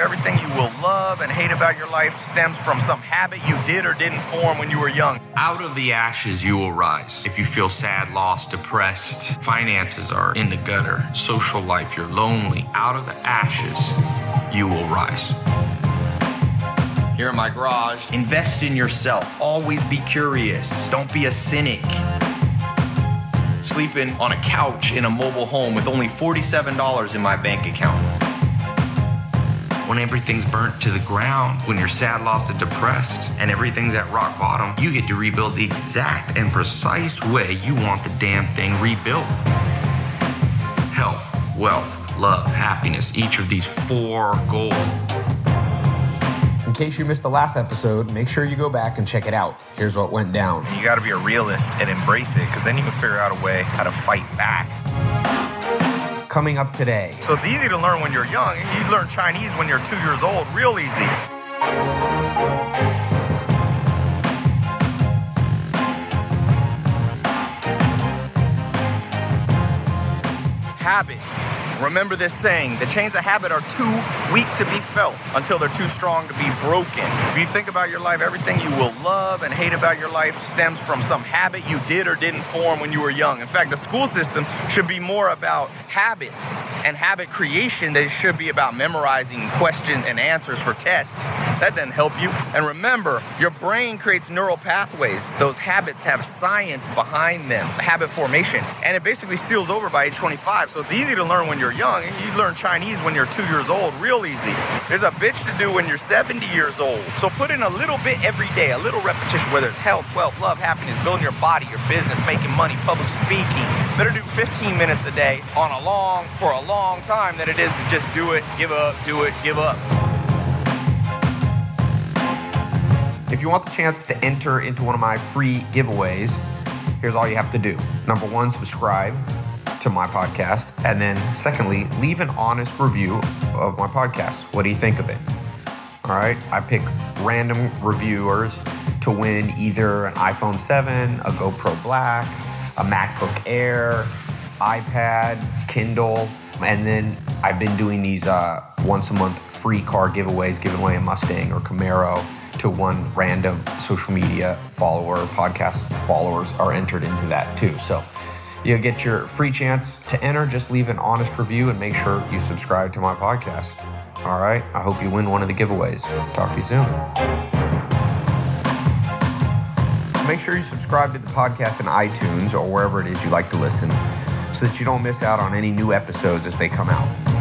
Everything you will love and hate about your life stems from some habit you did or didn't form when you were young. Out of the ashes, you will rise. If you feel sad, lost, depressed, finances are in the gutter, social life, you're lonely, out of the ashes, you will rise. Here in my garage, invest in yourself. Always be curious. Don't be a cynic. Sleeping on a couch in a mobile home with only $47 in my bank account when everything's burnt to the ground, when you're sad, lost, and depressed, and everything's at rock bottom, you get to rebuild the exact and precise way you want the damn thing rebuilt. Health, wealth, love, happiness, each of these four goals. In case you missed the last episode, make sure you go back and check it out. Here's what went down. You got to be a realist and embrace it because then you can figure out a way how to fight back coming up today. So it's easy to learn when you're young. You learn Chinese when you're two years old, real easy. Habits Remember this saying the chains of habit are too weak to be felt until they're too strong to be broken. If you think about your life, everything you will love and hate about your life stems from some habit you did or didn't form when you were young. In fact, the school system should be more about habits and habit creation than it should be about memorizing questions and answers for tests. That doesn't help you. And remember, your brain creates neural pathways. Those habits have science behind them, habit formation, and it basically seals over by age 25. So it's easy to learn when you're you're young. And you learn Chinese when you're two years old, real easy. There's a bitch to do when you're 70 years old. So put in a little bit every day, a little repetition, whether it's health, wealth, love, happiness, building your body, your business, making money, public speaking. Better do 15 minutes a day on a long, for a long time than it is to just do it, give up, do it, give up. If you want the chance to enter into one of my free giveaways, here's all you have to do. Number one, subscribe to my podcast. And then, secondly, leave an honest review of my podcast. What do you think of it? All right. I pick random reviewers to win either an iPhone 7, a GoPro Black, a MacBook Air, iPad, Kindle. And then I've been doing these uh, once a month free car giveaways, giving away a Mustang or Camaro to one random social media follower, podcast followers are entered into that too. So You'll get your free chance to enter. Just leave an honest review and make sure you subscribe to my podcast. All right. I hope you win one of the giveaways. Talk to you soon. Make sure you subscribe to the podcast in iTunes or wherever it is you like to listen so that you don't miss out on any new episodes as they come out.